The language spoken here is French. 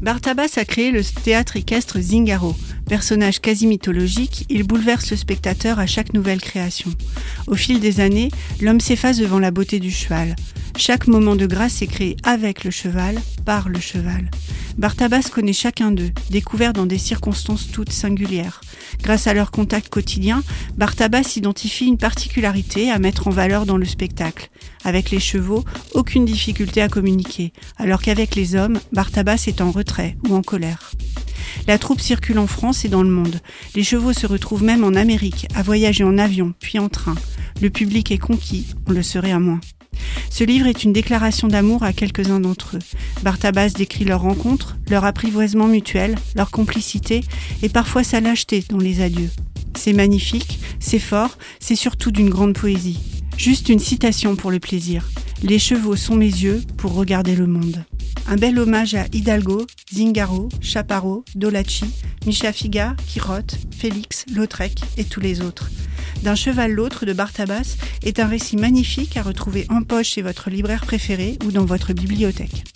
Bartabas a créé le théâtre équestre Zingaro. Personnage quasi mythologique, il bouleverse le spectateur à chaque nouvelle création. Au fil des années, l'homme s'efface devant la beauté du cheval. Chaque moment de grâce est créé avec le cheval, par le cheval. Bartabas connaît chacun d'eux, découvert dans des circonstances toutes singulières. Grâce à leur contact quotidien, Bartabas identifie une particularité à mettre en valeur dans le spectacle. Avec les chevaux, aucune difficulté à communiquer, alors qu'avec les hommes, Bartabas est en retrait ou en colère. La troupe circule en France et dans le monde. Les chevaux se retrouvent même en Amérique, à voyager en avion, puis en train. Le public est conquis, on le serait à moins. Ce livre est une déclaration d'amour à quelques-uns d'entre eux. Bartabas décrit leur rencontre, leur apprivoisement mutuel, leur complicité et parfois sa lâcheté dans les adieux. C'est magnifique, c'est fort, c'est surtout d'une grande poésie. Juste une citation pour le plaisir. Les chevaux sont mes yeux pour regarder le monde. Un bel hommage à Hidalgo, Zingaro, Chaparro, Dolachi, Micha Figa, Quirotte, Félix, Lautrec et tous les autres. D'un cheval l'autre de Bartabas est un récit magnifique à retrouver en poche chez votre libraire préféré ou dans votre bibliothèque.